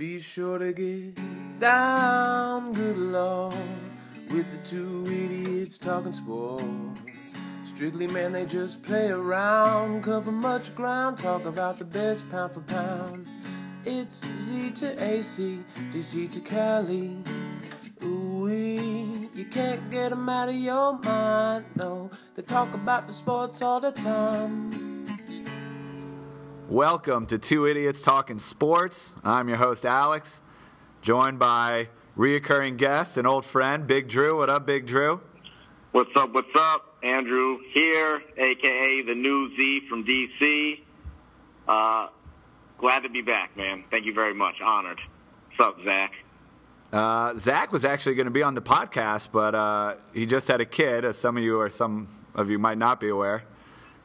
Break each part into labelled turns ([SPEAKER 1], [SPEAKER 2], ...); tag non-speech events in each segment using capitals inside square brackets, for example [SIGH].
[SPEAKER 1] be sure to get down, good lord, with the two idiots talking sports. Strictly, man, they just play around, cover much ground, talk about the best pound for pound. It's Z to AC, DC to Cali. Ooh, you can't get them out of your mind. No, they talk about the sports all the time.
[SPEAKER 2] Welcome to Two Idiots Talking Sports. I'm your host, Alex, joined by reoccurring guest and old friend, Big Drew. What up, Big Drew?
[SPEAKER 3] What's up? What's up? Andrew here, aka the new Z from DC. Uh, glad to be back, man. Thank you very much. Honored. What's up, Zach?
[SPEAKER 2] Uh, Zach was actually going to be on the podcast, but uh, he just had a kid, as some of you or some of you might not be aware,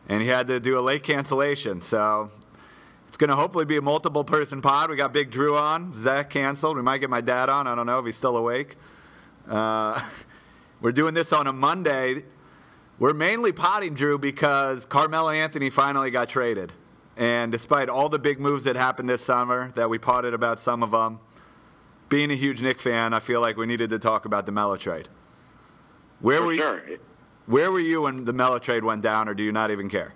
[SPEAKER 2] and he had to do a late cancellation. So it's going to hopefully be a multiple person pod. We got Big Drew on, Zach canceled. We might get my dad on. I don't know if he's still awake. Uh, [LAUGHS] we're doing this on a Monday. We're mainly potting Drew because Carmelo Anthony finally got traded. And despite all the big moves that happened this summer, that we potted about some of them, being a huge Knick fan, I feel like we needed to talk about the Melo trade. Where
[SPEAKER 3] For
[SPEAKER 2] were
[SPEAKER 3] sure.
[SPEAKER 2] you, Where were you when the Melo trade went down, or do you not even care?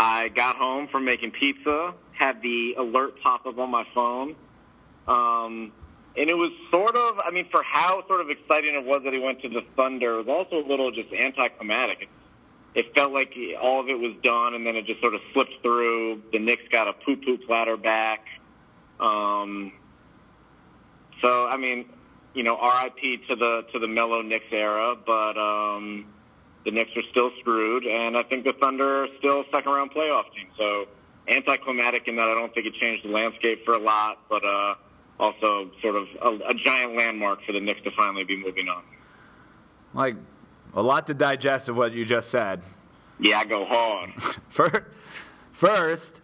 [SPEAKER 3] I got home from making pizza, had the alert pop up on my phone. Um, and it was sort of, I mean, for how sort of exciting it was that he went to the Thunder, it was also a little just anticlimactic. It, felt like all of it was done, and then it just sort of slipped through. The Knicks got a poo poo platter back. Um, so, I mean, you know, RIP to the to the Melo Knicks era, but um, the Knicks are still screwed, and I think the Thunder are still a second round playoff team. So anticlimactic in that I don't think it changed the landscape for a lot, but uh, also sort of a, a giant landmark for the Knicks to finally be moving on.
[SPEAKER 2] Like, a lot to digest of what you just said.
[SPEAKER 3] Yeah, I go hard. [LAUGHS]
[SPEAKER 2] Fir- First,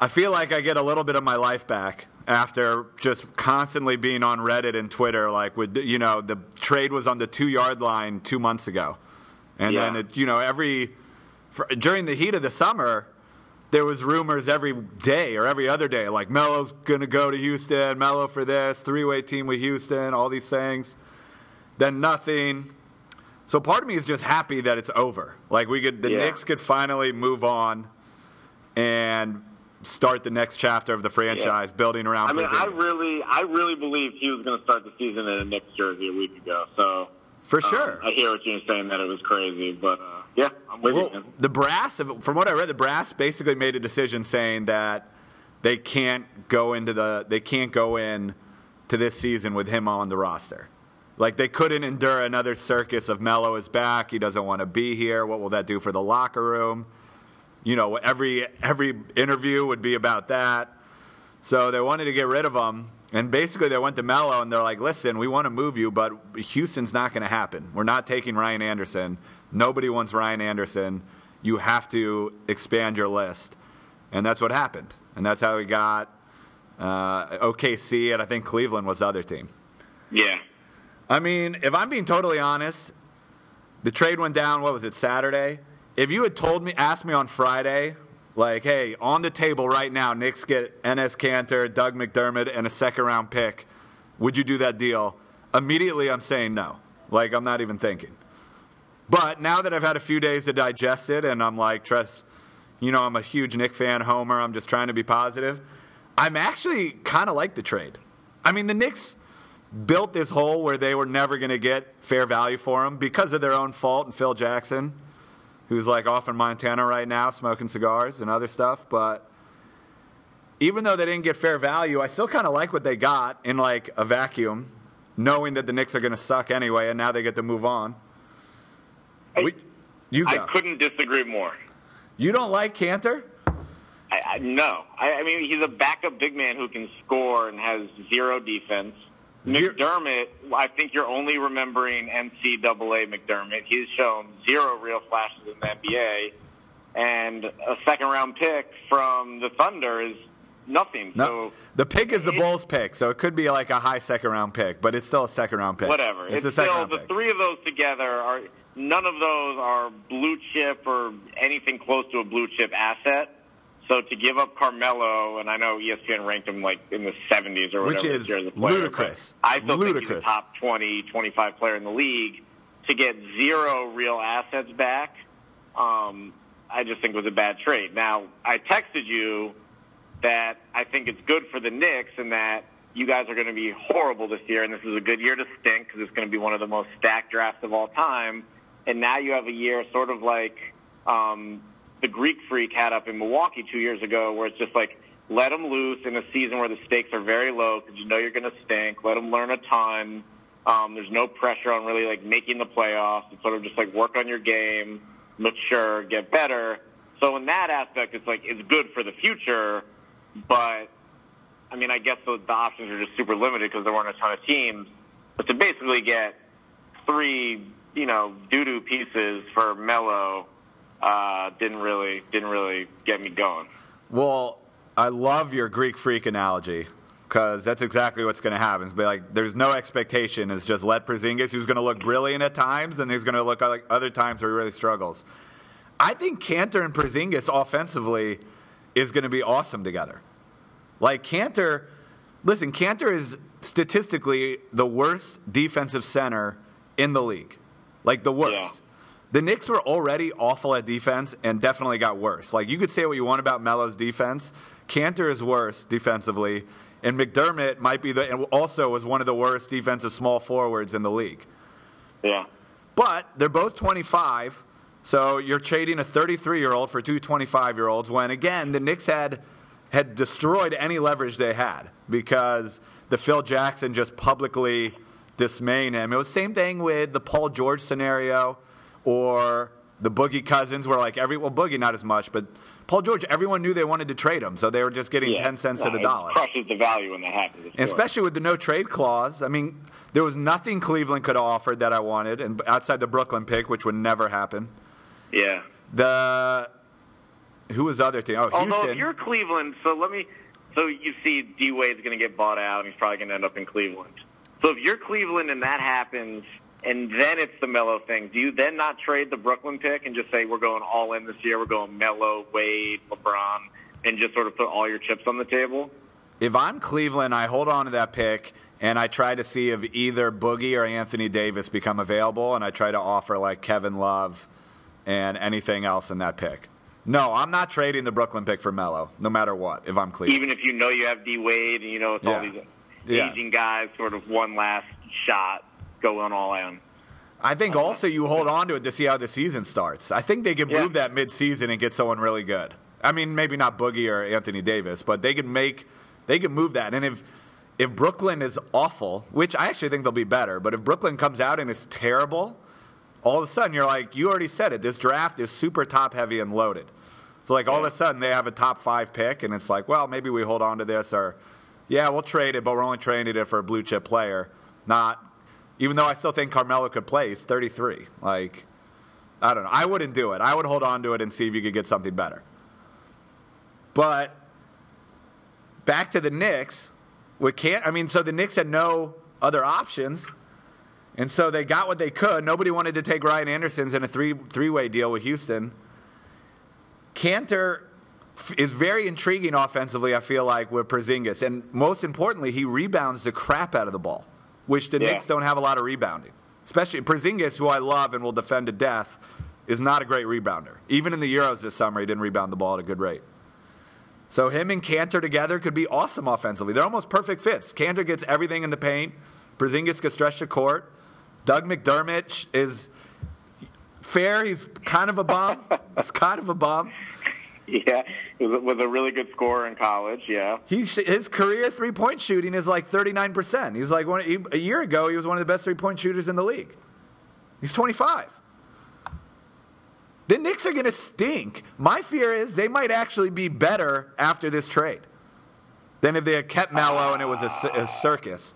[SPEAKER 2] I feel like I get a little bit of my life back after just constantly being on Reddit and Twitter. Like, with you know, the trade was on the two yard line two months ago, and
[SPEAKER 3] Yeah.
[SPEAKER 2] then it, you know every for, during the heat of the summer. There was rumors every day or every other day, like Melo's gonna go to Houston, Melo for this, three-way team with Houston, all these things. Then nothing. So part of me is just happy that it's over. Like we could, the
[SPEAKER 3] Yeah.
[SPEAKER 2] Knicks could finally move on and start the next chapter of the franchise, building around.
[SPEAKER 3] I mean, I really, I really believed he was going to start the season in a Knicks jersey a week ago. So
[SPEAKER 2] for
[SPEAKER 3] um,
[SPEAKER 2] sure.
[SPEAKER 3] I hear what you're saying that it was crazy, but uh, yeah, I'm with you.
[SPEAKER 2] well,
[SPEAKER 3] Man.
[SPEAKER 2] the brass, from what I read, the brass basically made a decision saying that they can't go into the, they can't go in to this season with him on the roster. Like they couldn't endure another circus of Melo is back. He doesn't want to be here. What will that do for the locker room? You know, every every interview would be about that. So they wanted to get rid of him, and basically they went to Melo and they're like, "Listen, we want to move you, but Houston's not going to happen. We're not taking Ryan Anderson. Nobody wants Ryan Anderson. You have to expand your list." And that's what happened, and that's how we got uh, OKC, and I think Cleveland was the other team.
[SPEAKER 3] Yeah,
[SPEAKER 2] I mean, if I'm being totally honest, the trade went down, what was it, Saturday? If you had told me, asked me on Friday, like, hey, on the table right now, Knicks get Enes Kanter, Doug McDermott, and a second round pick, would you do that deal? Immediately, I'm saying no. Like, I'm not even thinking. But now that I've had a few days to digest it, and I'm like, trust, you know, I'm a huge Knick fan, Homer, I'm just trying to be positive. I'm actually kind of like the trade. I mean, the Knicks built this hole where they were never going to get fair value for him because of their own fault and Phil Jackson, who's like off in Montana right now smoking cigars and other stuff. But even though they didn't get fair value, I still kind of like what they got in like a vacuum, knowing that the Knicks are going to suck anyway, and now they get to move on.
[SPEAKER 3] I-
[SPEAKER 2] We, you
[SPEAKER 3] I couldn't disagree more.
[SPEAKER 2] You don't like Kanter?
[SPEAKER 3] I, I, no, I, I mean he's a backup big man who can score and has zero defense. McDermott, I think you're only remembering NCAA McDermott. He's shown zero real flashes in the NBA, and a second round pick from the Thunder is nothing.
[SPEAKER 2] No.
[SPEAKER 3] So
[SPEAKER 2] the pick is the Bulls pick, so it could be like a high second round pick, but it's still a second round pick.
[SPEAKER 3] whatever.
[SPEAKER 2] It's,
[SPEAKER 3] It's,
[SPEAKER 2] a second
[SPEAKER 3] still
[SPEAKER 2] round
[SPEAKER 3] the
[SPEAKER 2] pick.
[SPEAKER 3] three of those together are none of those are blue chip or anything close to a blue chip asset. So to give up Carmelo, and I know ESPN ranked him like in the 70s or
[SPEAKER 2] Which
[SPEAKER 3] whatever.
[SPEAKER 2] is
[SPEAKER 3] as a player,
[SPEAKER 2] ludicrous.
[SPEAKER 3] I still think he's
[SPEAKER 2] Ludicrous.
[SPEAKER 3] a top 20, 25 player in the league. To get zero real assets back, um, I just think was a bad trade. Now, I texted you that I think it's good for the Knicks and that you guys are going to be horrible this year, and this is a good year to stink because it's going to be one of the most stacked drafts of all time. And now you have a year sort of like um, the Greek Freak had up in Milwaukee two years ago, where it's just like let them loose in a season where the stakes are very low because you know you're going to stink. Let them learn a ton. Um, there's no pressure on really like making the playoffs. It's sort of just like work on your game, mature, get better. So in that aspect, it's like it's good for the future, but I mean, I guess the, the options are just super limited because there weren't a ton of teams. But to basically get three, you know, doo doo pieces for Melo uh, didn't really didn't really get me going.
[SPEAKER 2] Well, I love your Greek freak analogy because that's exactly what's going to happen. It's be like there's no expectation. It's just let Porzingis, who's going to look brilliant at times, and he's going to look like other times where he really struggles. I think Kanter and Porzingis offensively is going to be awesome together. Like Kanter, listen, Kanter is statistically the worst defensive center in the league. Like the worst. The Knicks were already awful at defense and definitely got worse. Like you could say what you want about Melo's defense. Kanter is worse defensively, and McDermott might be the and also was one of the worst defensive small forwards in the league.
[SPEAKER 3] Yeah,
[SPEAKER 2] But they're both 25, so you're trading a 33 year old for two 25 year olds. When again, the Knicks had had destroyed any leverage they had because the Phil Jackson just publicly dismaying him. It was the same thing with the Paul George scenario or the Boogie Cousins, were like every well Boogie not as much, but Paul George, everyone knew they wanted to trade him, so they were just getting
[SPEAKER 3] yeah.
[SPEAKER 2] 10 cents
[SPEAKER 3] No,
[SPEAKER 2] to the
[SPEAKER 3] it
[SPEAKER 2] dollar.
[SPEAKER 3] crushes the value when that happens. of
[SPEAKER 2] And
[SPEAKER 3] course.
[SPEAKER 2] especially with the no trade clause. I mean, there was nothing Cleveland could have offered that I wanted, and outside the Brooklyn pick, which would never happen.
[SPEAKER 3] yeah.
[SPEAKER 2] The who was the other team? Oh,
[SPEAKER 3] Although
[SPEAKER 2] Houston.
[SPEAKER 3] if you're Cleveland, so let me. So you see, D Wade's going to get bought out, and he's probably going to end up in Cleveland. So if you're Cleveland and that happens, and then it's the Melo thing, do you then not trade the Brooklyn pick and just say we're going all in this year? We're going Melo, Wade, LeBron, and just sort of put all your chips on the table?
[SPEAKER 2] if I'm Cleveland, I hold on to that pick and I try to see if either Boogie or Anthony Davis become available, and I try to offer like Kevin Love and anything else in that pick. No, I'm not trading the Brooklyn pick for Melo, no matter what. If I'm Cleveland,
[SPEAKER 3] Even if you know you have D Wade and you know it's all
[SPEAKER 2] Yeah.
[SPEAKER 3] these
[SPEAKER 2] Yeah.
[SPEAKER 3] aging guys, sort of one last shot going all in.
[SPEAKER 2] I think uh-huh. also you hold on to it to see how the season starts. I think they could
[SPEAKER 3] Yeah.
[SPEAKER 2] move that mid-season and get someone really good. I mean, maybe not Boogie or Anthony Davis, but they could make they could move that. And if if Brooklyn is awful, which I actually think they'll be better, but if Brooklyn comes out and it's terrible, all of a sudden you're like, you already said it. This draft is super top heavy and loaded. So like all of a sudden they have a top five pick, and it's like, well, maybe we hold on to this, or yeah, we'll trade it, but we're only trading it for a blue chip player, not. Even though I still think Carmelo could play, he's 33. Like, I don't know. I wouldn't do it. I would hold on to it and see if you could get something better. But back to the Knicks, we can't. I mean, so the Knicks had no other options, and so they got what they could. Nobody wanted to take Ryan Anderson's in a three three way deal with Houston. Kanter is very intriguing offensively. I feel like with Porzingis, and most importantly, he rebounds the crap out of the ball, which the
[SPEAKER 3] Yeah.
[SPEAKER 2] Knicks don't have a lot of rebounding. Especially Porzingis, who I love and will defend to death, is not a great rebounder. Even in the Euros this summer, he didn't rebound the ball at a good rate. So him and Kanter together could be awesome offensively. They're almost perfect fits. Kanter gets everything in the paint. Porzingis gets stretch the court. Doug McDermott is fair. He's kind of a bum. He's kind of a bum. [LAUGHS]
[SPEAKER 3] Yeah, was a, really good scorer in college. Yeah,
[SPEAKER 2] He's, his career three point shooting is like 39%. He's like one, he, a year ago, he was one of the best three point shooters in the league. He's 25. The Knicks are going to stink. My fear is they might actually be better after this trade than if they had kept Melo and it was a, a circus.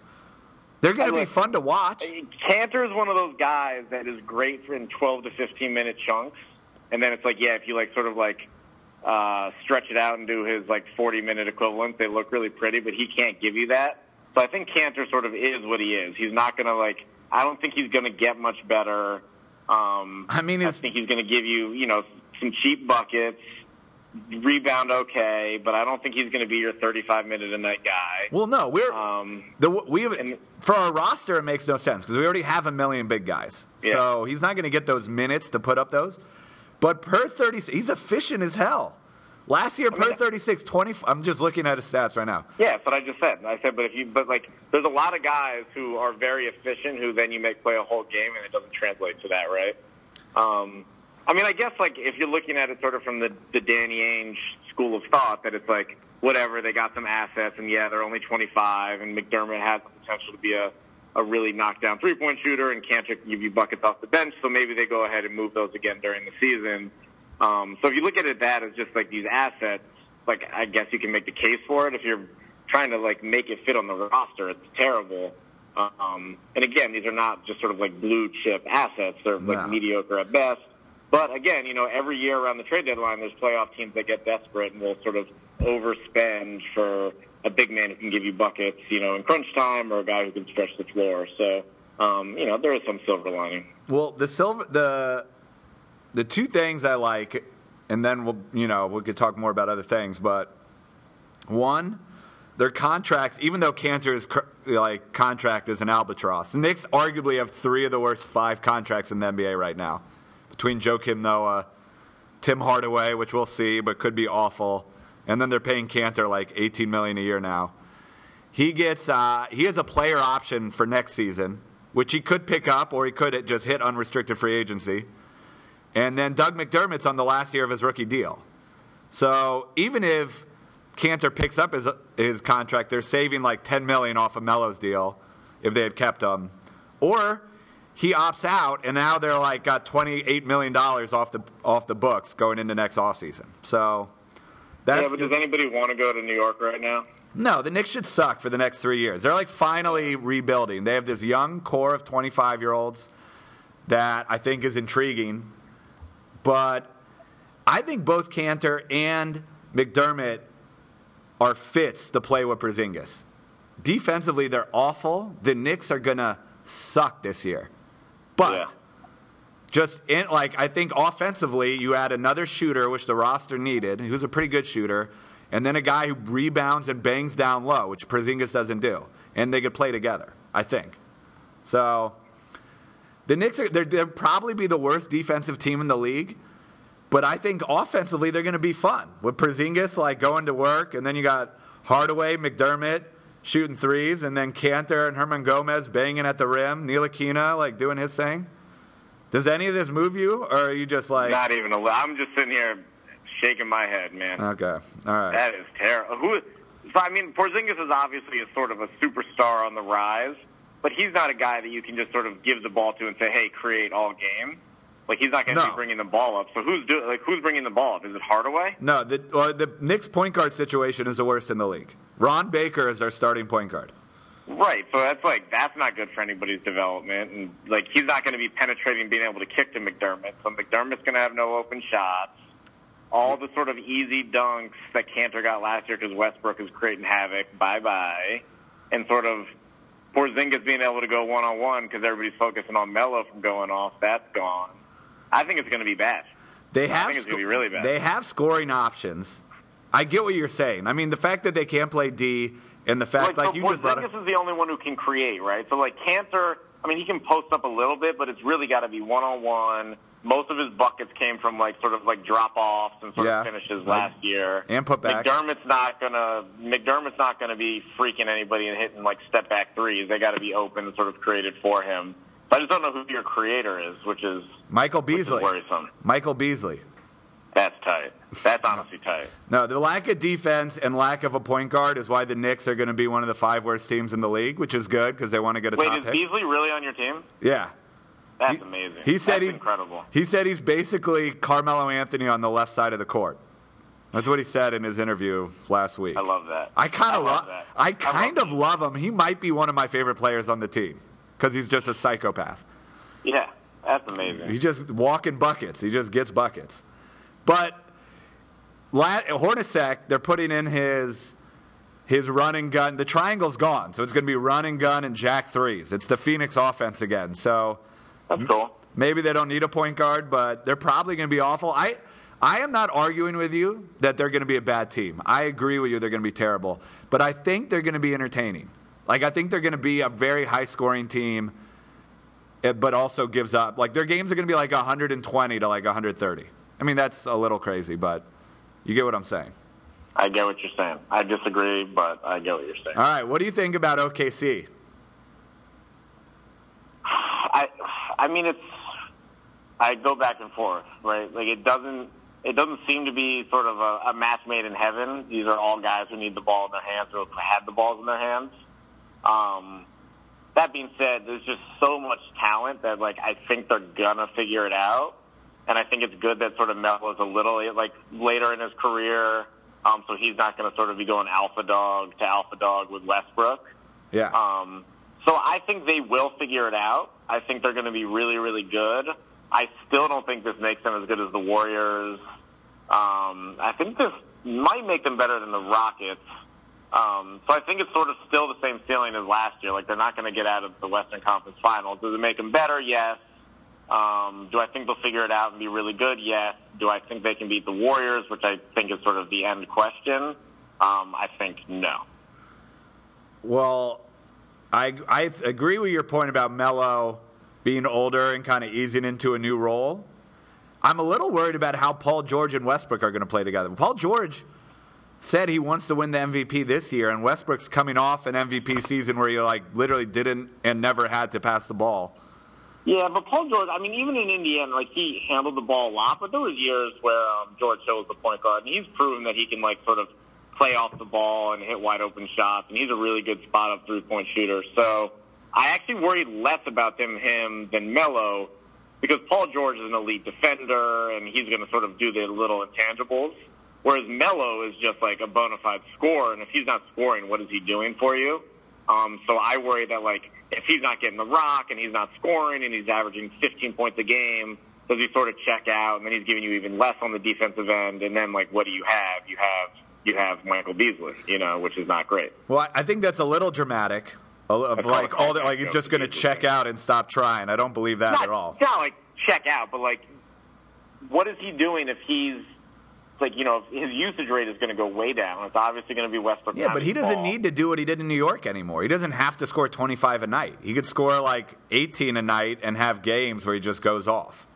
[SPEAKER 2] They're going to be fun to watch.
[SPEAKER 3] Kanter is one of those guys that is great in 12 to 15 minute chunks, and then it's like, yeah, if you like sort of like uh, stretch it out and do his like 40 minute equivalent, they look really pretty, but he can't give you that. So I think Kanter sort of is what he is. He's not going to like. I don't think he's going to get much better. Um,
[SPEAKER 2] I mean,
[SPEAKER 3] I think he's going to give you, you know, some cheap buckets, rebound okay, but I don't think he's going to be your 35 minute a night guy.
[SPEAKER 2] Well, no, we're
[SPEAKER 3] Um,
[SPEAKER 2] the we have,
[SPEAKER 3] and-
[SPEAKER 2] for our roster. It makes no sense because we already have a million big guys,
[SPEAKER 3] Yeah.
[SPEAKER 2] so he's not going to get those minutes to put up those. But per thirty, he's efficient as hell. Last year, per
[SPEAKER 3] mean-
[SPEAKER 2] 36, 20. I'm just looking at his stats right now.
[SPEAKER 3] Yeah, that's what I just said. I said, but if you, but like, there's a lot of guys who are very efficient who then you make play a whole game and it doesn't translate to that, right? Um, I mean, I guess like if you're looking at it sort of from the the Danny Ainge school of thought, that it's like whatever they got some assets and yeah, they're only 25 and McDermott has the potential to be a a really knockdown three point shooter and Kanter can give you buckets off the bench, so maybe they go ahead and move those again during the season. Um, so if you look at it that as just like these assets, like I guess you can make the case for it. If you're trying to like make it fit on the roster, it's terrible. Um, and again, these are not just sort of like blue chip assets; they're like
[SPEAKER 2] No.
[SPEAKER 3] mediocre at best. But again, you know, every year around the trade deadline, there's playoff teams that get desperate and will sort of overspend for a big man who can give you buckets, you know, in crunch time, or a guy who can stretch the floor. So, um, you know, there is some silver lining.
[SPEAKER 2] Well, the silver the the two things I like, and then we'll you know we could talk more about other things, but one, their contracts, even though Kanter's like contract is an albatross, the Knicks arguably have three of the worst five contracts in the NBA right now, between Joakim Noah, Tim Hardaway, which we'll see, but could be awful, and then they're paying Kanter like 18 million a year now. He gets uh, he has a player option for next season, which he could pick up or he could just hit unrestricted free agency. And then Doug McDermott's on the last year of his rookie deal. So even if Kanter picks up his his contract, they're saving like 10 million off of Melo's deal if they had kept him. Or he opts out and now they're like got 28 million dollars off the off the books going into next offseason. So that's
[SPEAKER 3] yeah, but does anybody want to go to New York right now?
[SPEAKER 2] no, the Knicks should suck for the next three years. They're like finally rebuilding. They have this young core of 25 year olds that I think is intriguing. But I think both Kanter and McDermott are fits to play with Porzingis. Defensively, they're awful. The Knicks are going to suck this year. But
[SPEAKER 3] Yeah.
[SPEAKER 2] Just in, like I think offensively, you add another shooter, which the roster needed, who's a pretty good shooter, and then a guy who rebounds and bangs down low, which Porzingis doesn't do, and they could play together. I think. So the Knicks are they're, probably be the worst defensive team in the league, but I think offensively they're going to be fun with Porzingis like going to work, and then you got Hardaway, McDermott shooting threes, and then Kanter and Hernangomez banging at the rim, Ntilikina like doing his thing. Does any of this move you, or are you just like
[SPEAKER 3] Not even a li- I'm just sitting here shaking my head, man.
[SPEAKER 2] okay, all right?
[SPEAKER 3] That is terrible. Who? So I mean, Porzingis is obviously a sort of a superstar on the rise, but he's not a guy that you can just sort of give the ball to and say, "Hey, create all game." Like he's not going to
[SPEAKER 2] No.
[SPEAKER 3] be bringing the ball up. So who's doing? Like who's bringing the ball up? Is it Hardaway?
[SPEAKER 2] No, the well, the Knicks point guard situation is the worst in the league. Ron Baker is our starting point guard.
[SPEAKER 3] Right. So that's like that's not good for anybody's development, and like he's not going to be penetrating, being able to kick to McDermott. So McDermott's going to have no open shots. All the sort of easy dunks that Kanter got last year because Westbrook is creating havoc. Bye bye, and sort of Porzingis being able to go one on one because everybody's focusing on Melo from going off. That's gone. I think it's going to be bad.
[SPEAKER 2] They have
[SPEAKER 3] think it's gonna be really bad.
[SPEAKER 2] They have scoring options. I get what you're saying. I mean, the fact that they can't play D and the fact, like,
[SPEAKER 3] so
[SPEAKER 2] you just brought up,
[SPEAKER 3] is the only one who can create, right? So like Kanter, I mean, he can post up a little bit, but it's really got to be one on one. Most of his buckets came from like sort of like drop offs and sort
[SPEAKER 2] Yeah.
[SPEAKER 3] of finishes
[SPEAKER 2] Like-
[SPEAKER 3] last year.
[SPEAKER 2] and putbacks.
[SPEAKER 3] McDermott's not gonna McDermott's not gonna be freaking anybody and hitting like step back threes. They got to be open and sort of created for him. But I just don't know who your creator is, which is
[SPEAKER 2] Michael
[SPEAKER 3] which is
[SPEAKER 2] Beasley.
[SPEAKER 3] worrisome.
[SPEAKER 2] Michael Beasley.
[SPEAKER 3] That's tight. That's honestly tight.
[SPEAKER 2] No, the lack of defense and lack of a point guard is why the Knicks are going to be one of the five worst teams in the league, which is good because they want to get a
[SPEAKER 3] Wait,
[SPEAKER 2] top
[SPEAKER 3] is
[SPEAKER 2] pick.
[SPEAKER 3] Beasley really on your team?
[SPEAKER 2] yeah.
[SPEAKER 3] That's
[SPEAKER 2] He-
[SPEAKER 3] amazing.
[SPEAKER 2] He said
[SPEAKER 3] That's
[SPEAKER 2] he's
[SPEAKER 3] incredible.
[SPEAKER 2] He said he's basically Carmelo Anthony on the left side of the court. That's what he said in his interview last week.
[SPEAKER 3] I love that.
[SPEAKER 2] I kind of
[SPEAKER 3] love.
[SPEAKER 2] I
[SPEAKER 3] love
[SPEAKER 2] kind of love him. He might be one of my favorite players on the team because he's just a psychopath.
[SPEAKER 3] Yeah, that's amazing.
[SPEAKER 2] He just walking buckets. He just gets buckets. But Hornacek, they're putting in his his run and gun. The triangle's gone, so it's going to be run and gun and jack threes. It's the Phoenix offense again. So
[SPEAKER 3] That's cool.
[SPEAKER 2] maybe they don't need a point guard, but they're probably going to be awful. I I am not arguing with you that they're going to be a bad team. I agree with you they're going to be terrible, but I think they're going to be entertaining. Like I think they're going to be a very high scoring team, eh, but also gives up. Like their games are going to be like 120 to like 130. I mean that's a little crazy, but you get what I'm saying.
[SPEAKER 3] I get what you're saying. I disagree, but I get what you're saying.
[SPEAKER 2] All right, what do you think about OKC?
[SPEAKER 3] I I mean it's I go back and forth, right? Like it doesn't it doesn't seem to be sort of a, a match made in heaven. These are all guys who need the ball in their hands or have the balls in their hands. Um, that being said, there's just so much talent that like I think they're gonna figure it out, and I think it's good that sort of Melo's a little like later in his career, um, so he's not gonna sort of be going alpha dog to alpha dog with Westbrook.
[SPEAKER 2] Yeah.
[SPEAKER 3] Um, so I think they will figure it out. I think they're going to be really, really good. I still don't think this makes them as good as the Warriors. Um, I think this might make them better than the Rockets. Um, so I think it's sort of still the same feeling as last year. Like they're not going to get out of the Western Conference Finals. Does it make them better? Yes. Um, do I think they'll figure it out and be really good? Yes. Do I think they can beat the Warriors, which I think is sort of the end question? Um, I think no.
[SPEAKER 2] Well, I, I agree with your point about Melo being older and kind of easing into a new role. I'm a little worried about how Paul George and Westbrook are going to play together. Paul George said he wants to win the MVP this year, and Westbrook's coming off an MVP season where he like literally didn't and never had to pass the ball.
[SPEAKER 3] Yeah, but Paul George, I mean, even in Indiana, like he handled the ball a lot, but there was years where um, George Hill was the point guard, and he's proven that he can like sort of play off the ball and hit wide open shots, and he's a really good spot up three point shooter. So I actually worried less about them him than Melo because Paul George is an elite defender and he's going to sort of do the little intangibles. Whereas Melo is just like a bona fide scorer, and if he's not scoring, what is he doing for you? Um, so I worry that like if he's not getting the rock and he's not scoring and he's averaging 15 points a game, does he sort of check out and then he's giving you even less on the defensive end? And then like what do you have? You have you have Michael Beasley, you know, which is not great.
[SPEAKER 2] Well, I think that's a little dramatic. Of like all that, like he's just going to check out and stop trying. I don't believe that
[SPEAKER 3] not,
[SPEAKER 2] at all.
[SPEAKER 3] Not like check out, but like, what is he doing if he's like you know his usage rate is going to go way down? It's obviously going to be Westbrook.
[SPEAKER 2] Yeah, but he doesn't
[SPEAKER 3] ball.
[SPEAKER 2] need to do what he did in New York anymore. He doesn't have to score 25 a night. He could score like 18 a night and have games where he just goes off.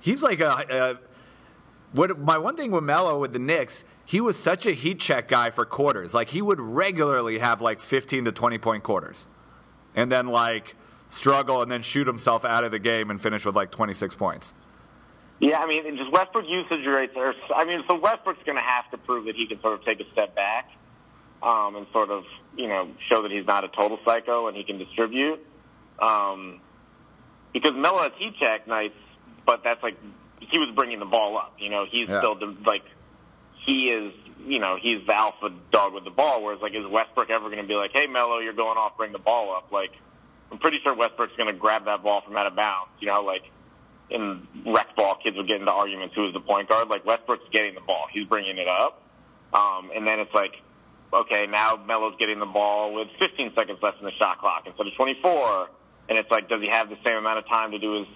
[SPEAKER 2] He's like a, a what my one thing with Melo with the Knicks, he was such a heat check guy for quarters. Like he would regularly have like 15 to 20 point quarters, and then like struggle and then shoot himself out of the game and finish with like 26 points.
[SPEAKER 3] Yeah, I mean, just Westbrook usage rates are. I mean, so Westbrook's going to have to prove that he can sort of take a step back um, and sort of, you know, show that he's not a total psycho and he can distribute. Um, because Melo has heat check nights, but that's like he was bringing the ball up. You know, he's
[SPEAKER 2] Yeah.
[SPEAKER 3] still the, like he is. You know, he's the alpha dog with the ball. Whereas, like, is Westbrook ever going to be like, "Hey, Melo, you're going off, bring the ball up"? Like, I'm pretty sure Westbrook's going to grab that ball from out of bounds. You know, like in rec ball, kids would get into arguments who is the point guard. Like Westbrook's getting the ball, he's bringing it up, um, and then it's like, okay, now Melo's getting the ball with 15 seconds left in the shot clock instead of 24, and it's like, does he have the same amount of time to do his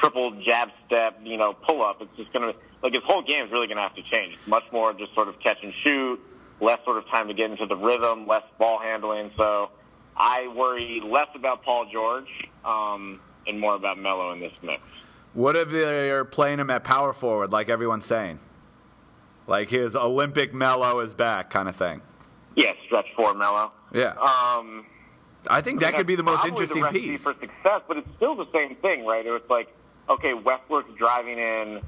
[SPEAKER 3] triple jab step, you know, pull up? It's just gonna like his whole game is really gonna have to change. It's much more just sort of catch and shoot, less sort of time to get into the rhythm, less ball handling. So I worry less about Paul George um, and more about Melo in this mix.
[SPEAKER 2] What if they're playing him at power forward, like everyone's saying? Like his Olympic Melo is back, kind of thing.
[SPEAKER 3] Yes, stretch four Melo.
[SPEAKER 2] Yeah,
[SPEAKER 3] Um,
[SPEAKER 2] I think that
[SPEAKER 3] I mean,
[SPEAKER 2] could be the most interesting
[SPEAKER 3] the
[SPEAKER 2] piece.
[SPEAKER 3] for success. But it's still the same thing, right? It was like, okay, Westbrook's driving in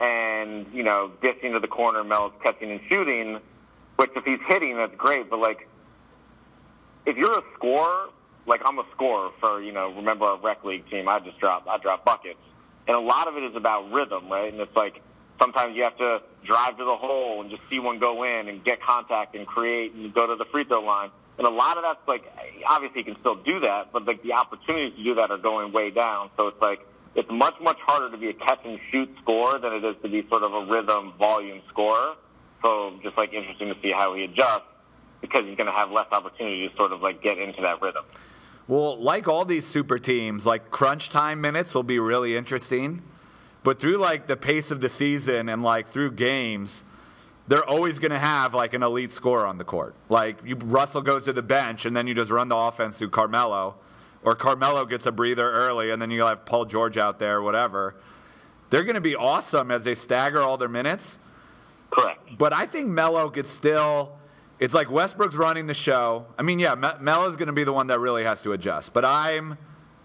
[SPEAKER 3] and you know dishing to the corner, Melo's catching and shooting. Which if he's hitting, that's great. But like, if you're a scorer, like I'm a scorer for you know, remember our rec league team? I just drop, I drop buckets, and a lot of it is about rhythm, right? And it's like sometimes you have to drive to the hole and just see one go in and get contact and create and go to the free throw line. And a lot of that's like obviously you can still do that, but like the opportunities to do that are going way down. So it's like it's much much harder to be a catch and shoot scorer than it is to be sort of a rhythm volume scorer. So just like interesting to see how he adjusts because he's going to have less opportunity to sort of like get into that rhythm.
[SPEAKER 2] Well, like all these super teams, like crunch time minutes will be really interesting. But through like the pace of the season and like through games, they're always going to have like an elite scorer on the court. Like you, Russell goes to the bench and then you just run the offense through Carmelo, or Carmelo gets a breather early and then you have Paul George out there, whatever. They're going to be awesome as they stagger all their minutes.
[SPEAKER 3] Correct.
[SPEAKER 2] But I think Melo could still. It's like Westbrook's running the show. I mean, yeah, Me- Melo's going to be the one that really has to adjust. But I'm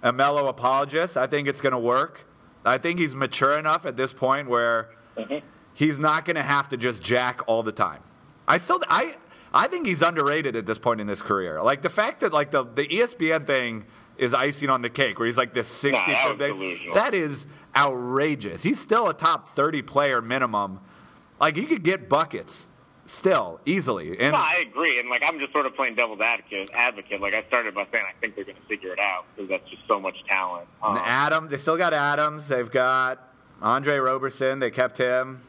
[SPEAKER 2] a Melo apologist. I think it's going to work. I think he's mature enough at this point where mm-hmm. he's not going to have to just jack all the time. I still, I, I think he's underrated at this point in his career. Like the fact that like the the ESPN thing is icing on the cake, where he's like this sixty
[SPEAKER 3] that
[SPEAKER 2] big.
[SPEAKER 3] delusional.
[SPEAKER 2] That is outrageous. He's still a top thirty player minimum. Like he could get buckets still easily. And
[SPEAKER 3] No, I agree, and like I'm just sort of playing devil's advocate. Advocate, like I started by saying, I think they're going to figure it out because that's just so much talent. Um,
[SPEAKER 2] And Adams, they still got Adams. They've got Andre Roberson. They kept him.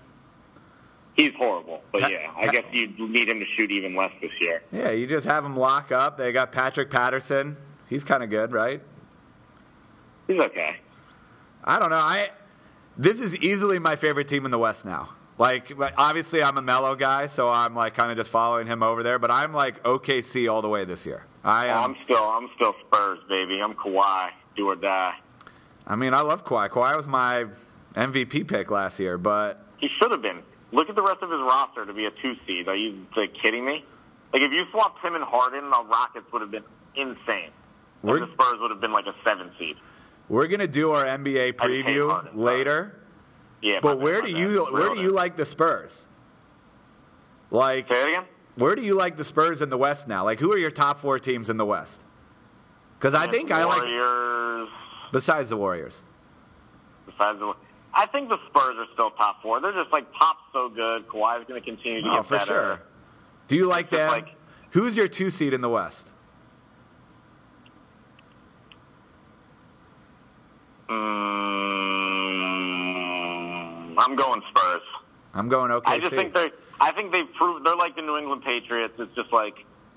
[SPEAKER 3] he's horrible, but
[SPEAKER 2] Pat-
[SPEAKER 3] yeah, I
[SPEAKER 2] Pat-
[SPEAKER 3] guess you need him to shoot even less this year.
[SPEAKER 2] Yeah, you just have him lock up. They got Patrick Patterson. He's kind of good, right?
[SPEAKER 3] He's okay.
[SPEAKER 2] I don't know. I this is easily my favorite team in the West now. Like obviously I'm a Melo guy, so I'm like kind of just following him over there. But I'm like OKC all the way this year. I
[SPEAKER 3] oh,
[SPEAKER 2] am.
[SPEAKER 3] I'm still, I'm still Spurs, baby. I'm Kawhi, do or die.
[SPEAKER 2] I mean, I love Kawhi. Kawhi was my MVP pick last year, but
[SPEAKER 3] He should have been. Look at the rest of his roster to be a two seed. Are you like, kidding me? Like if you swapped him and Harden, the Rockets would have been insane.
[SPEAKER 2] We're-
[SPEAKER 3] the Spurs would have been like a seven seed.
[SPEAKER 2] we're gonna do our NBA preview later.
[SPEAKER 3] Yeah,
[SPEAKER 2] But where do you where do you like the Spurs? Like
[SPEAKER 3] Say it again.
[SPEAKER 2] where do you like the Spurs in the West now? Like who are your top four teams in the West? Because I think I like
[SPEAKER 3] Warriors.
[SPEAKER 2] besides the Warriors.
[SPEAKER 3] Besides the, I think the Spurs are still top four. They're just like Pop's so good. Kawhi's going to continue to
[SPEAKER 2] Oh,
[SPEAKER 3] get
[SPEAKER 2] for
[SPEAKER 3] better.
[SPEAKER 2] sure. Do you like that?
[SPEAKER 3] like-
[SPEAKER 2] Who's your two seed in the West?
[SPEAKER 3] Mm, I'm going Spurs.
[SPEAKER 2] I'm going OKC.
[SPEAKER 3] I just think they. I think they've proved they're like the New England Patriots. It's just like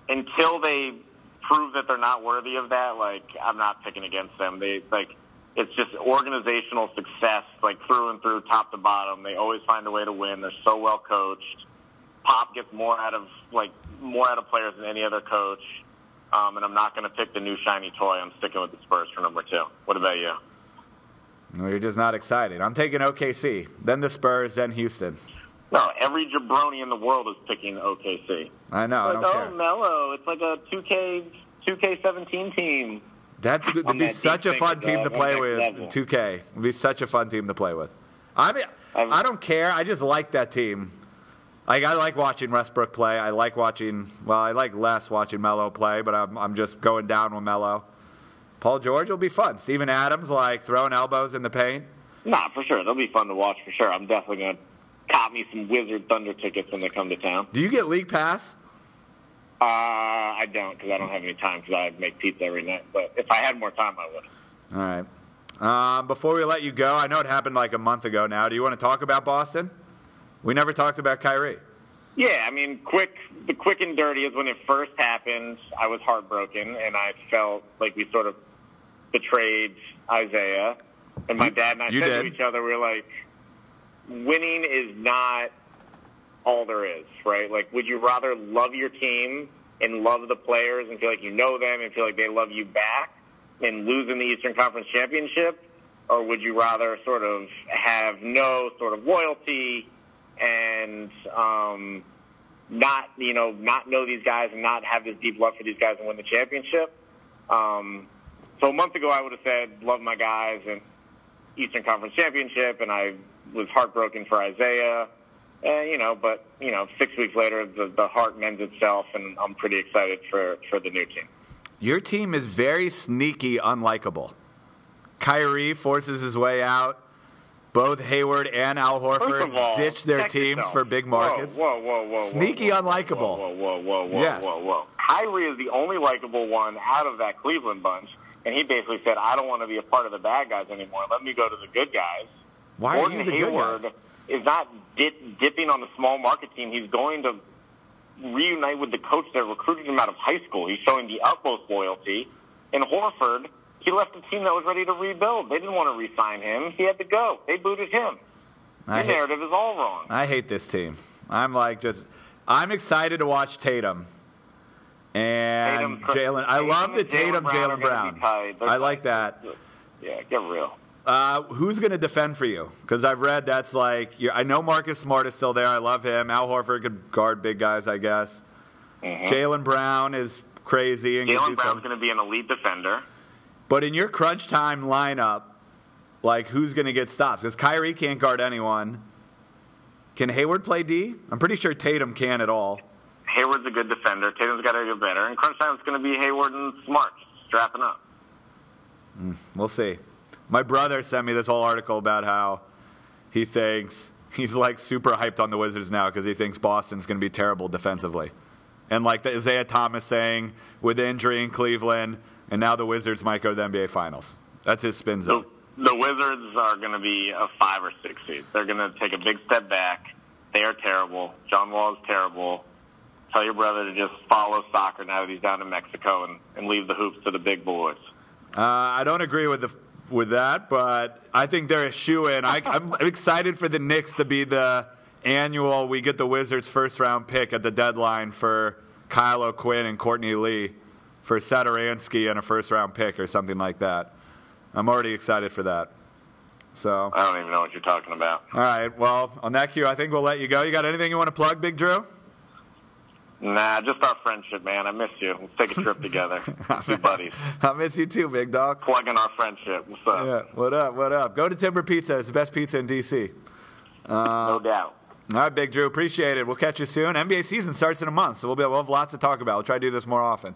[SPEAKER 3] until they prove that they're not worthy of that, like I'm not picking against them. They like it's just organizational success, like through and through, top to bottom. They always find a way to win. They're so well coached. Pop gets more out of like more out of players than any other coach. Um, and I'm not going to pick the new shiny toy. I'm sticking with the Spurs for number two. What about you?
[SPEAKER 2] Well, you're just not excited. I'm taking OKC, then the Spurs, then Houston.
[SPEAKER 3] No, every jabroni in the world is picking OKC.
[SPEAKER 2] I know. I
[SPEAKER 3] Like,
[SPEAKER 2] don't
[SPEAKER 3] oh,
[SPEAKER 2] care.
[SPEAKER 3] Melo, it's like a 2K 2K17 team.
[SPEAKER 2] That's good. It'd be
[SPEAKER 3] that
[SPEAKER 2] such a fun team to play with.
[SPEAKER 3] level.
[SPEAKER 2] 2K. It'd be such a fun team to play with. I mean,
[SPEAKER 3] I'm-
[SPEAKER 2] I don't care. I just like that team. Like I like watching Westbrook play. I like watching. Well, I like less watching Melo play, but I'm I'm just going down with Melo. Paul George will be fun. Steven Adams like throwing elbows in the paint.
[SPEAKER 3] Nah, for sure. They'll be fun to watch for sure. I'm definitely going to cop me some Wizard Thunder tickets when they come to town.
[SPEAKER 2] Do you get league pass?
[SPEAKER 3] Uh, I don't because I don't have any time because I make pizza every night. But if I had more time, I would.
[SPEAKER 2] All right. Um, before we let you go, I know it happened like a month ago now. Do you want to talk about Boston? We never talked about Kyrie.
[SPEAKER 3] Yeah, I mean, quick. The quick and dirty is when it first happened. I was heartbroken, and I felt like we sort of betrayed Isaiah. And my dad and I said
[SPEAKER 2] did.
[SPEAKER 3] to each other, we were like, "Winning is not all there is, right? Like, would you rather love your team and love the players and feel like you know them and feel like they love you back and lose in the Eastern Conference Championship, or would you rather sort of have no sort of loyalty and um, not, you know, not know these guys and not have this deep love for these guys and win the championship? Um, so a month ago, I would have said love my guys and Eastern Conference Championship, and I was heartbroken for Isaiah. And, you know, but you know, six weeks later, the, the heart mends itself, and I'm pretty excited for for the new team.
[SPEAKER 2] Your team is very sneaky, unlikable. Kyrie forces his way out. Both Hayward and Al Horford
[SPEAKER 3] all,
[SPEAKER 2] ditch their teams
[SPEAKER 3] yourself.
[SPEAKER 2] for big markets.
[SPEAKER 3] Whoa, whoa, whoa, whoa,
[SPEAKER 2] Sneaky
[SPEAKER 3] whoa,
[SPEAKER 2] unlikable.
[SPEAKER 3] Whoa, whoa, whoa, whoa,
[SPEAKER 2] Yes.
[SPEAKER 3] whoa, whoa. Kyrie is the only likable one out of that Cleveland bunch, and he basically said, "I don't want to be a part of the bad guys anymore. Let me go to the good guys."
[SPEAKER 2] Why
[SPEAKER 3] Gordon
[SPEAKER 2] are you the good
[SPEAKER 3] Hayward
[SPEAKER 2] guys?
[SPEAKER 3] is not dip, dipping on the small market team. He's going to reunite with the coach that recruited him out of high school. He's showing the utmost loyalty. And Horford He left a team that was ready to rebuild. They didn't want to re-sign him. He had to go. They booted him.
[SPEAKER 2] I
[SPEAKER 3] Your
[SPEAKER 2] hate,
[SPEAKER 3] narrative is all wrong.
[SPEAKER 2] I hate this team. I'm like just. I'm excited to watch Tatum. And Jaylen, I love the
[SPEAKER 3] Tatum Jaylen Brown. be tied. They're
[SPEAKER 2] I like that.
[SPEAKER 3] Yeah, get real.
[SPEAKER 2] Uh, who's going to defend for you? Because I've read that's like I know Marcus Smart is still there. I love him. Al Horford could guard big guys, I guess. Jaylen Brown is crazy and Jaylen
[SPEAKER 3] Brown's going to be an elite defender.
[SPEAKER 2] But in your crunch time lineup, like who's going to get stops? Because Kyrie can't guard anyone. Can Hayward play D? I'm pretty sure Tatum can at all.
[SPEAKER 3] Hayward's a good defender. Tatum's got to get better. And crunch time is going to be Hayward and Smart strapping up.
[SPEAKER 2] Mm, we'll see. My brother sent me this whole article about how he thinks he's like super hyped on the Wizards now because he thinks Boston's going to be terrible defensively. And like the Isaiah Thomas saying with the injury in Cleveland, and now the Wizards might go to the NBA Finals. That's his spin
[SPEAKER 3] The,
[SPEAKER 2] zone.
[SPEAKER 3] the Wizards are going to be a five or six seed. They're going to take a big step back. They are terrible. John Wall is terrible. Tell your brother to just follow soccer now that he's down in Mexico and, and leave the hoops to the big boys.
[SPEAKER 2] Uh, I don't agree with the with that, but I think they're a shoe in. I, I'm [LAUGHS] excited for the Knicks to be the annual. We get the Wizards first round pick at the deadline for Kyle O'Quinn and Courtney Lee for Satoransky and a first round pick or something like that. I'm already excited for that. So,
[SPEAKER 3] I don't even know what you're talking about.
[SPEAKER 2] all right. Well, on that cue, I think we'll let you go. You got anything you want to plug, Big Drew?
[SPEAKER 3] Nah, just our friendship, man. I miss you. Let's take a trip together. [LAUGHS] Two buddies.
[SPEAKER 2] I miss you too, big dog.
[SPEAKER 3] Plugging our friendship. What's up?
[SPEAKER 2] Yeah. What up? What up? Go to Timber Pizza. It's the best pizza in DC.
[SPEAKER 3] Uh, no doubt.
[SPEAKER 2] All right, Big Drew. Appreciate it. We'll catch you soon. NBA season starts in a month, so we'll, be, we'll have lots to talk about. We'll try to do this more often.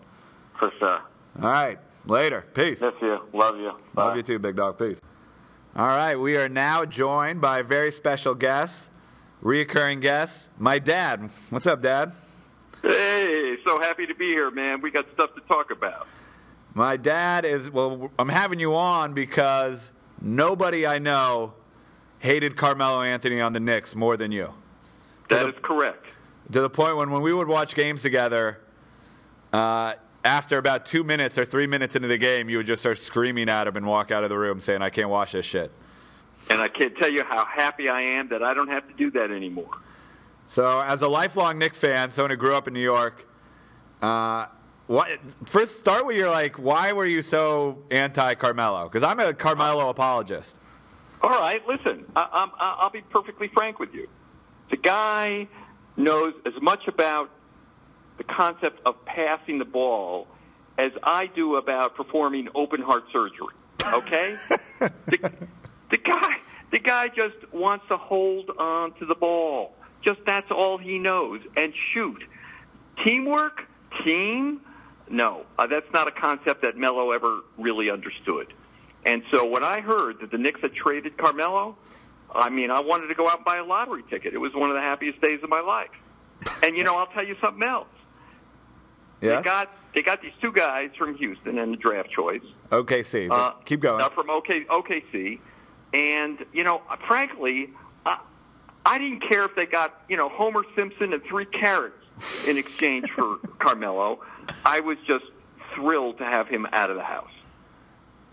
[SPEAKER 3] For sure.
[SPEAKER 2] All right. Later. Peace.
[SPEAKER 3] Miss you. Love you. Bye.
[SPEAKER 2] Love you too, Big Dog. Peace. All right. We are now joined by a very special guest, reoccurring guest, my dad. What's up, Dad?
[SPEAKER 4] Hey, so happy to be here, man. We got stuff to talk about.
[SPEAKER 2] My dad is, well, I'm having you on because nobody I know hated Carmelo Anthony on the Knicks more than you.
[SPEAKER 4] That is correct.
[SPEAKER 2] to the point when when we would watch games together, uh, after about two minutes or three minutes into the game, you would just start screaming at him and walk out of the room saying, "I can't watch this shit."
[SPEAKER 4] And I can't tell you how happy I am that I don't have to do that anymore.
[SPEAKER 2] So, as a lifelong Knick fan, someone who grew up in New York, uh, what, first start with your like, why were you so anti Carmelo? Because I'm a Carmelo apologist.
[SPEAKER 4] All right, listen, I- I'll be perfectly frank with you. The guy knows as much about the concept of passing the ball as I do about performing open heart surgery. Okay? [LAUGHS] the, the guy, the guy just wants to hold on to the ball. Just that's all he knows, and shoot. Teamwork, team, no, uh, that's not a concept that Melo ever really understood. And so when I heard that the Knicks had traded Carmelo, I mean, I wanted to go out and buy a lottery ticket. It was one of the happiest days of my life. And you know, I'll tell you something else.
[SPEAKER 2] Yeah.
[SPEAKER 4] They got they got these two guys from Houston in the draft choice.
[SPEAKER 2] OKC.
[SPEAKER 4] Uh,
[SPEAKER 2] keep going.
[SPEAKER 4] uh, from OK, OKC, and you know, frankly, I, didn't care if they got you know Homer Simpson and three carrots in exchange for [LAUGHS] Carmelo. I was just thrilled to have him out of the house.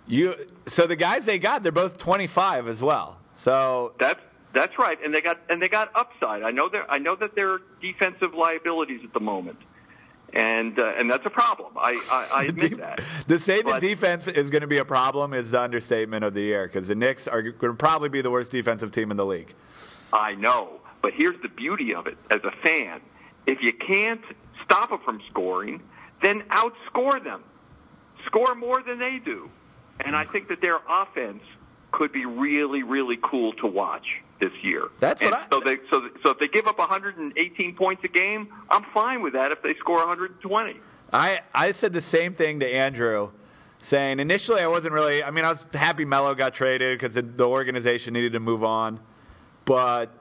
[SPEAKER 2] You. So the guys they got, they're both 25 as well. So
[SPEAKER 4] That's that's right, and they got and they got upside. I know they're I know that they're defensive liabilities at the moment, and uh, and that's a problem. I I, I [LAUGHS] admit that.
[SPEAKER 2] To say the defense is going to be a problem is the understatement of the year because the Knicks are going to probably be the worst defensive team in the league.
[SPEAKER 4] I know, but here's the beauty of it as a fan. If you can't stop them from scoring, then outscore them. Score more than they do. And I think that their offense could be really, really cool to watch this year.
[SPEAKER 2] That's what
[SPEAKER 4] And
[SPEAKER 2] I-
[SPEAKER 4] so they so so if they give up 118 points a game, I'm fine with that if they score 120.
[SPEAKER 2] I, I said the same thing to Andrew, saying initially I wasn't really. I mean, I was happy Melo got traded because the, the organization needed to move on, but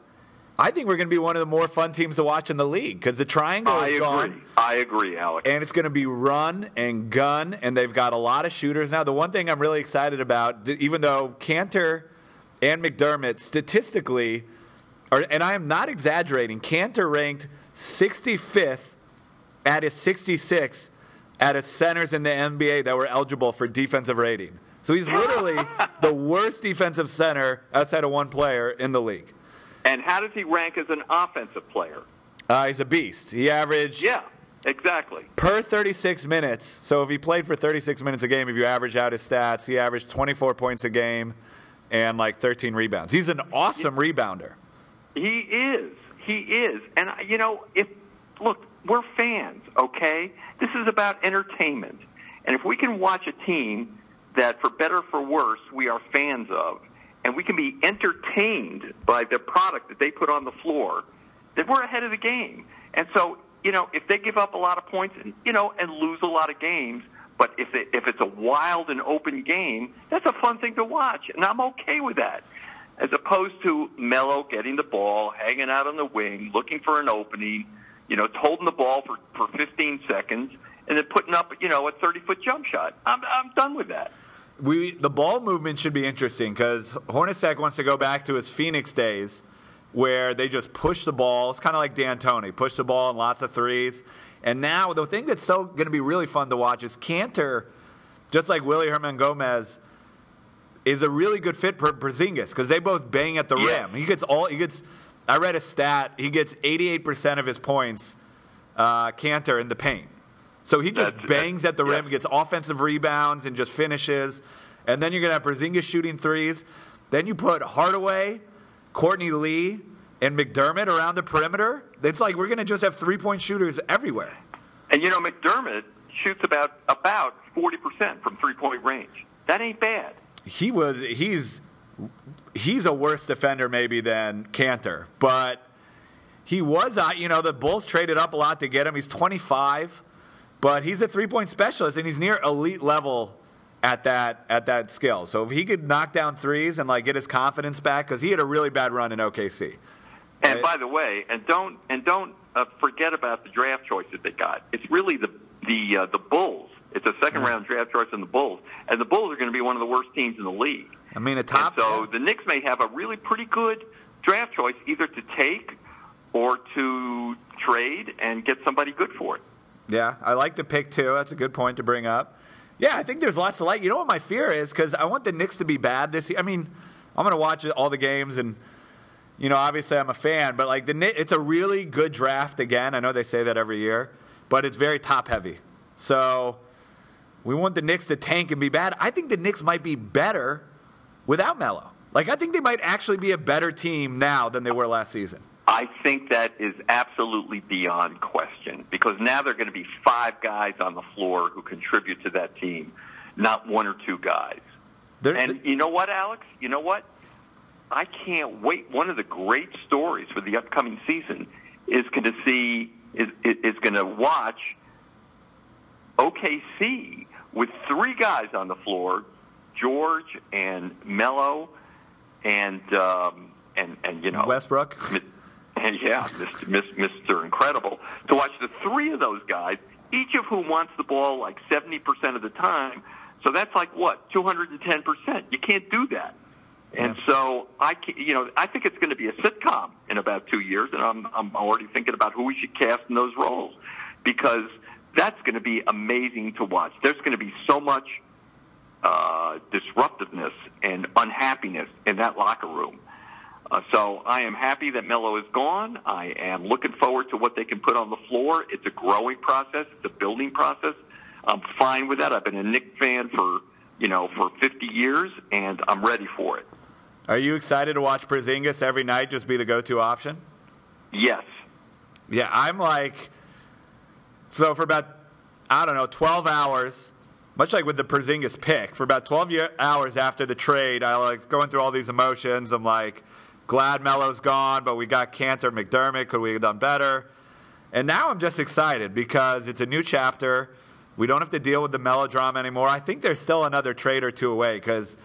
[SPEAKER 2] I think we're going to be one of the more fun teams to watch in the league because the triangle is.
[SPEAKER 4] I
[SPEAKER 2] is
[SPEAKER 4] agree.
[SPEAKER 2] gone.
[SPEAKER 4] I agree, Alex.
[SPEAKER 2] and it's going to be run and gun, and they've got a lot of shooters now. The one thing I'm really excited about, even though Kanter and McDermott statistically, are, and I am not exaggerating, Kanter ranked 65th at his 66 out of centers in the NBA that were eligible for defensive rating. So he's literally [LAUGHS] the worst defensive center outside of one player in the league.
[SPEAKER 4] And how does he rank as an offensive player?
[SPEAKER 2] Uh, he's a beast. He averaged
[SPEAKER 4] Yeah, exactly.
[SPEAKER 2] per 36 minutes. So if he played for 36 minutes a game, if you average out his stats, he averaged 24 points a game and like 13 rebounds. He's an awesome rebounder.
[SPEAKER 4] He is. He is. And you know, if look, we're fans, okay? This is about entertainment. And if we can watch a team that for better or for worse we are fans of and we can be entertained by the product that they put on the floor, then we're ahead of the game. And so, you know, if they give up a lot of points and you know and lose a lot of games, but if it, if it's a wild and open game, that's a fun thing to watch, and I'm okay with that. As opposed to Melo getting the ball, hanging out on the wing, looking for an opening, you know, holding the ball for, for 15 seconds, and then putting up, you know, a 30 foot jump shot. I'm, I'm done with that.
[SPEAKER 2] We the ball movement should be interesting because Hornacek wants to go back to his Phoenix days where they just push the ball. It's kind of like D'Antoni, push the ball and lots of threes. And now the thing that's so going to be really fun to watch is Kanter, just like Willy Hernangomez, is a really good fit for Porzingis because they both bang at the
[SPEAKER 4] Yeah.
[SPEAKER 2] rim. He gets all he gets. I read a stat. He gets 88% of his points, uh, Kanter in the paint. So he just
[SPEAKER 4] That's-
[SPEAKER 2] bangs at the
[SPEAKER 4] yeah.
[SPEAKER 2] rim, gets offensive rebounds, and just finishes. And then you're going to have Porzingis shooting threes. Then you put Hardaway, Courtney Lee, and McDermott around the perimeter. It's like we're going to just have three point shooters everywhere.
[SPEAKER 4] And you know, McDermott shoots about about 40% from three point range. That ain't bad.
[SPEAKER 2] He was he's he's a worse defender maybe than Kanter, but he was uh, you know the Bulls traded up a lot to get him. He's 25, but he's a three point specialist and he's near elite level at that at that skill. So if he could knock down threes and like get his confidence back because he had a really bad run in OKC.
[SPEAKER 4] And by the way, and don't and don't uh, forget about the draft choice that they got. It's really the the uh, the Bulls. It's a second round draft choice in the Bulls, and the Bulls are going to be one of the worst teams in the league.
[SPEAKER 2] I mean a top.
[SPEAKER 4] And
[SPEAKER 2] top.
[SPEAKER 4] so the Knicks may have a really pretty good draft choice, either to take or to trade and get somebody good for it.
[SPEAKER 2] Yeah, I like the pick too. That's a good point to bring up. Yeah, I think there's lots of light. You know what my fear is? Because I want the Knicks to be bad this year. I mean, I'm going to watch all the games, and you know, obviously I'm a fan, but like the it's a really good draft again. I know they say that every year, but it's very top heavy. So we want the Knicks to tank and be bad. I think the Knicks might be better without Melo. Like I think they might actually be a better team now than they were last season.
[SPEAKER 4] I think that is absolutely beyond question because now there are going to be five guys on the floor who contribute to that team, not one or two guys.
[SPEAKER 2] They're-
[SPEAKER 4] And you know what, Alex? You know what? I can't wait. One of the great stories for the upcoming season is going to see is is going to watch OKC with three guys on the floor, George and Melo, and um, and and you know
[SPEAKER 2] Westbrook.
[SPEAKER 4] And yeah, Mr. Mr. Incredible. To watch the three of those guys, each of whom wants the ball like 70% of the time. So that's like what? 210%. You can't do that. And so I, you know, I think it's going to be a sitcom in about two years, and I'm, I'm already thinking about who we should cast in those roles because that's going to be amazing to watch. There's going to be so much uh, disruptiveness and unhappiness in that locker room. Uh, so I am happy that Melo is gone. I am looking forward to what they can put on the floor. It's a growing process. It's a building process. I'm fine with that. I've been a Knick fan for you know for 50 years, and I'm ready for it.
[SPEAKER 2] Are you excited to watch Porzingis every night just be the go-to option?
[SPEAKER 4] Yes.
[SPEAKER 2] Yeah, I'm like, so for about, I don't know, 12 hours, much like with the Porzingis pick, for about 12 year, hours after the trade, I like going through all these emotions. I'm like, glad Melo's gone, but we got Kanter, McDermott. Could we have done better? And now I'm just excited because it's a new chapter. We don't have to deal with the melodrama anymore. I think there's still another trade or two away because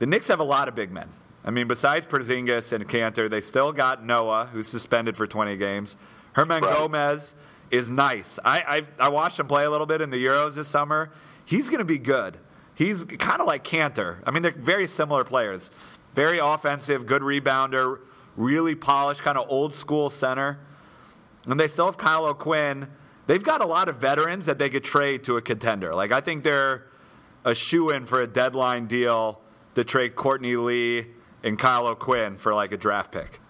[SPEAKER 2] the Knicks have a lot of big men. I mean, besides Porzingis and Kanter, they still got Noah, who's suspended for 20 games. Herman
[SPEAKER 4] Right.
[SPEAKER 2] Gomez is nice. I, I, I watched him play a little bit in the Euros this summer. He's going to be good. He's kind of like Kanter. I mean, they're very similar players. Very offensive, good rebounder, really polished, kind of old school center. And they still have Kyle O'Quinn, they've got a lot of veterans that they could trade to a contender. Like I think they're a shoe in for a deadline deal to trade Courtney Lee and Kyle O'Quinn for like a draft pick.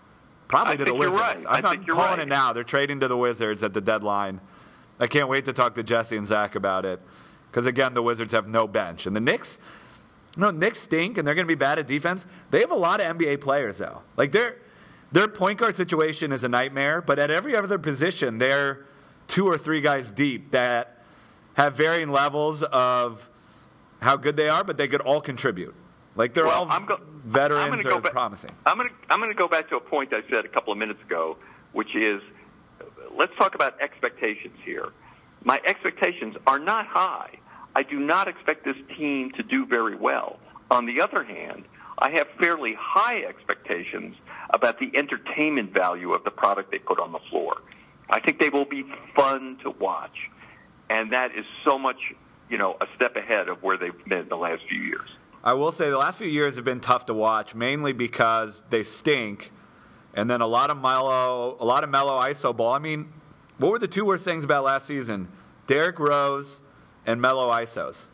[SPEAKER 2] Probably
[SPEAKER 4] I
[SPEAKER 2] to the Wizards.
[SPEAKER 4] right. I
[SPEAKER 2] I'm not
[SPEAKER 4] think you're
[SPEAKER 2] calling
[SPEAKER 4] right.
[SPEAKER 2] it now. They're trading to the Wizards at the deadline. I can't wait to talk to Jesse and Zach about it. Because again, the Wizards have no bench. And the Knicks, no, Knicks stink and they're going to be bad at defense. They have a lot of NBA players though. Like their their point guard situation is a nightmare, but at every other position, they're two or three guys deep that have varying levels of how good they are, but they could all contribute. Like they're
[SPEAKER 4] Well,
[SPEAKER 2] all
[SPEAKER 4] I'm go-
[SPEAKER 2] veterans
[SPEAKER 4] I'm ba-
[SPEAKER 2] promising.
[SPEAKER 4] I'm going to I'm going to go back to a point I said a couple of minutes ago, which is let's talk about expectations here. My expectations are not high. I do not expect this team to do very well. On the other hand, I have fairly high expectations about the entertainment value of the product they put on the floor. I think they will be fun to watch, and that is so much, you know, a step ahead of where they've been the last few years.
[SPEAKER 2] I will say the last few years have been tough to watch, mainly because they stink, and then a lot of Melo, a lot of Melo iso ball. I mean, what were the two worst things about last season? Derrick Rose and Melo isos.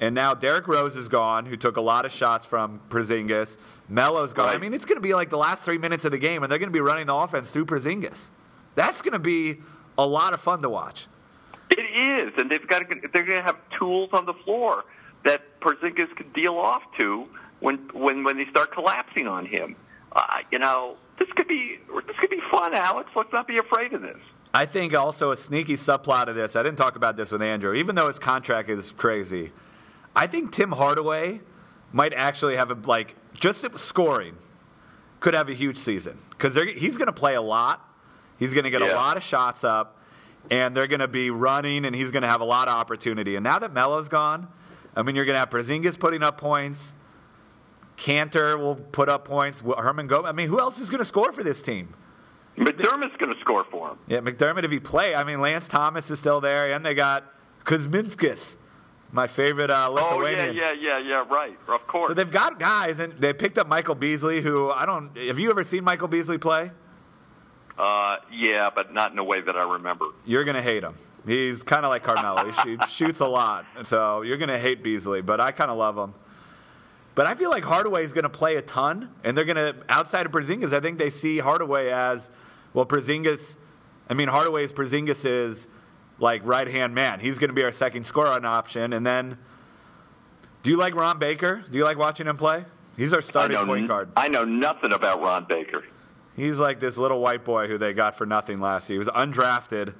[SPEAKER 2] And now Derrick Rose is gone, who took a lot of shots from Porzingis. Melo's gone. I mean, it's going to be like the last three minutes of the game, and they're going to be running the offense through Porzingis. That's going to be a lot of fun to watch.
[SPEAKER 4] It is, and they've got to, they're going to have tools on the floor that Porzingis can deal off to when when when they start collapsing on him. Uh, you know, this could be this could be fun, Alex. Let's not be afraid of this.
[SPEAKER 2] I think also a sneaky subplot of this. I didn't talk about this with Andrew, even though his contract is crazy. I think Tim Hardaway might actually have a like just scoring could have a huge season because he's going to play a lot. He's going to get a lot of shots up, and they're going to be running, and he's going to have a lot of opportunity. And now that Melo's gone, I mean, you're going to have Porzingis putting up points. Kanter will put up points. Herman Go. I mean, who else is going to score for this team?
[SPEAKER 4] McDermott's going to score for him.
[SPEAKER 2] Yeah, McDermott, if he play, I mean, Lance Thomas is still there, and they got Kuzminskas, my favorite uh,
[SPEAKER 4] Oh yeah, yeah, yeah, yeah. Right, of course.
[SPEAKER 2] So they've got guys, and they picked up Michael Beasley, who I don't. Have you ever seen Michael Beasley play?
[SPEAKER 4] uh, yeah, but not in a way that I remember.
[SPEAKER 2] You're gonna hate him. He's kind of like Carmelo. he [LAUGHS] shoots a lot, so you're gonna hate Beasley. But I kind of love him. But I feel like Hardaway is gonna play a ton, and they're gonna outside of Porzingis. I think they see Hardaway as well. Porzingis. I mean, Hardaway's Hardaway is Porzingis's like right hand man. He's gonna be our second scorer on option, and then. Do you like Ron Baker? Do you like watching him play? He's our starting point guard.
[SPEAKER 4] I know nothing about Ron Baker.
[SPEAKER 2] He's like this little white boy who they got for nothing last year. He was undrafted.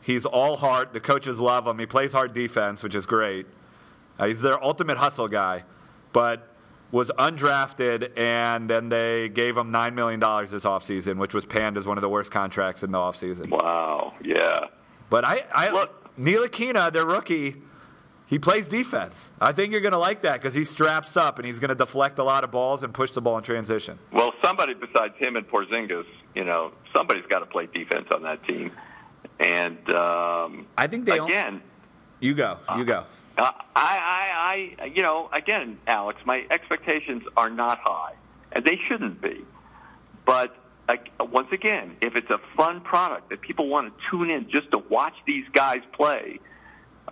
[SPEAKER 2] He's all heart. The coaches love him. He plays hard defense, which is great. Uh, he's their ultimate hustle guy, but was undrafted, and then they gave him $9 million this offseason, which was panned as one of the worst contracts in the offseason.
[SPEAKER 4] Wow. Yeah.
[SPEAKER 2] But I, I
[SPEAKER 4] Look-
[SPEAKER 2] Ntilikina, their rookie, he plays defense. I think you're going to like that because he straps up and he's going to deflect a lot of balls and push the ball in transition.
[SPEAKER 4] Well, somebody besides him and Porzingis, you know, somebody's got to play defense on that team. And um,
[SPEAKER 2] I think they
[SPEAKER 4] again,
[SPEAKER 2] You go. You go.
[SPEAKER 4] Uh, I, I, I, you know, again, Alex, my expectations are not high, and they shouldn't be. But uh, once again, if it's a fun product that people want to tune in just to watch these guys play,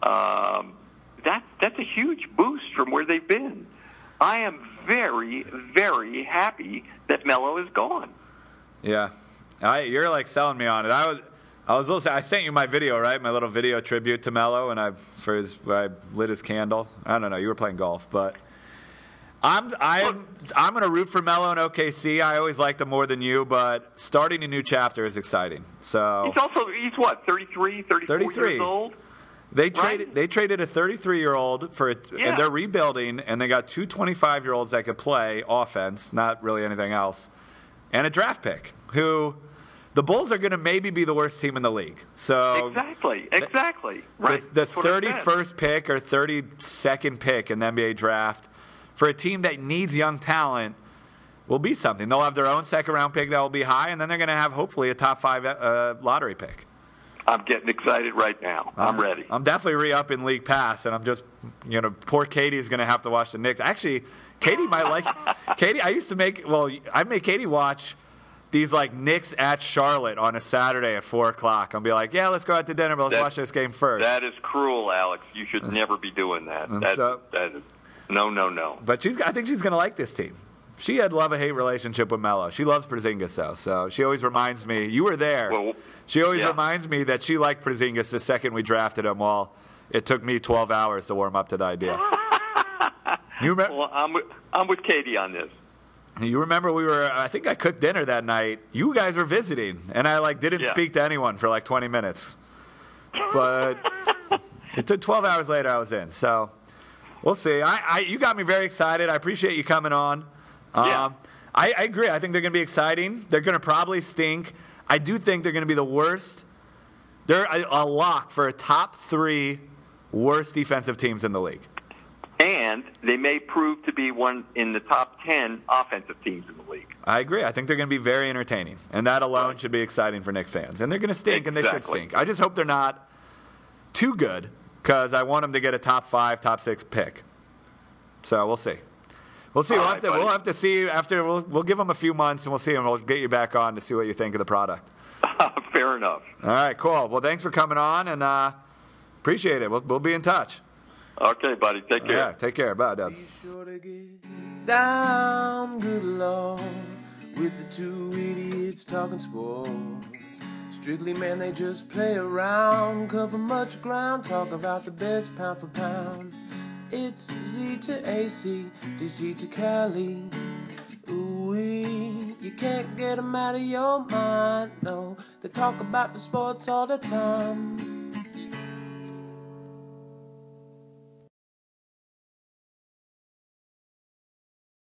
[SPEAKER 4] um, that that's a huge boost from where they've been. I am very, very happy that Melo is gone.
[SPEAKER 2] Yeah, I, you're like selling me on it. I was, I was listening. I sent you my video, right? My little video tribute to Melo, and I for his, I lit his candle. I don't know. You were playing golf, but I'm, I'm, I'm going to root for Melo and OKC. I always liked them more than you, but starting a new chapter is exciting. So
[SPEAKER 4] He's also he's what 33, 34
[SPEAKER 2] 33.
[SPEAKER 4] years old.
[SPEAKER 2] They traded they traded a 33 year old for a,
[SPEAKER 4] Yeah.
[SPEAKER 2] and they're rebuilding and they got two 25 year olds that could play offense, not really anything else, and a draft pick who the Bulls are going to maybe be the worst team in the league. So
[SPEAKER 4] Exactly, exactly. Right.
[SPEAKER 2] the, the
[SPEAKER 4] That's what I said.
[SPEAKER 2] 31st pick or 32nd pick in the NBA draft for a team that needs young talent will be something. They'll have their own second round pick that will be high, and then they're going to have hopefully a top five uh, lottery pick.
[SPEAKER 4] I'm getting excited right now. I'm ready.
[SPEAKER 2] I'm definitely re up in league pass, and I'm just, you know, poor Katie's going to have to watch the Knicks. Actually, Katie might like [LAUGHS] Katie. I used to make well, I made Katie watch these like Knicks at Charlotte on a Saturday at four o'clock. I'll be like, yeah, let's go out to dinner, but let's
[SPEAKER 4] That-
[SPEAKER 2] watch this game first.
[SPEAKER 4] That is cruel, Alex. You should never be doing that. That,
[SPEAKER 2] so-
[SPEAKER 4] that is, no, no, no.
[SPEAKER 2] But she's, I think she's going to like this team. She had love a hate relationship with Melo. She loves Porzingis though, so she always reminds me. You were there.
[SPEAKER 4] Well,
[SPEAKER 2] she always
[SPEAKER 4] yeah.
[SPEAKER 2] reminds me that she liked Porzingis the second we drafted him. While it took me 12 hours to warm up to the idea. [LAUGHS] you remember?
[SPEAKER 4] Well, I'm with, I'm with Katie on this.
[SPEAKER 2] You remember we were? I think I cooked dinner that night. You guys were visiting, and I like didn't
[SPEAKER 4] Yeah.
[SPEAKER 2] speak to anyone for like 20 minutes. But [LAUGHS] it took 12 hours later. I was in. So we'll see. I, I you got me very excited. I appreciate you coming on. Um,
[SPEAKER 4] Yeah.
[SPEAKER 2] I, I agree. I think they're going to be exciting. They're going to probably stink. I do think they're going to be the worst. They're a, a lock for a top three worst defensive teams in the league.
[SPEAKER 4] And they may prove to be one in the top 10 offensive teams in the league.
[SPEAKER 2] I agree. I think they're going to be very entertaining, and that alone should be exciting for Knick fans. And they're going to stink, and they should stink. I just hope they're not too good, because I want them to get a top five, top six pick. So we'll see. We'll see.
[SPEAKER 4] All
[SPEAKER 2] we'll,
[SPEAKER 4] right,
[SPEAKER 2] have to,
[SPEAKER 4] buddy.
[SPEAKER 2] we'll have to see after. We'll, we'll give them a few months, and we'll see, and we'll get you back on to see what you think of the product. [LAUGHS]
[SPEAKER 4] Fair enough.
[SPEAKER 2] All right, cool. Well, thanks for coming on, and uh, appreciate it. We'll, we'll be in touch.
[SPEAKER 4] Okay, buddy. Take care.
[SPEAKER 2] Yeah, take care. Bye, Dub.
[SPEAKER 1] Be sure to get down, good lord, with the two idiots talking sports. Strictly, man, they just play around, cover much ground, talk about the best pound for pound. It's Z to AC, DC to Cali. Ooh, you can't get 'em out of your mind, no. They talk about the sports all the time.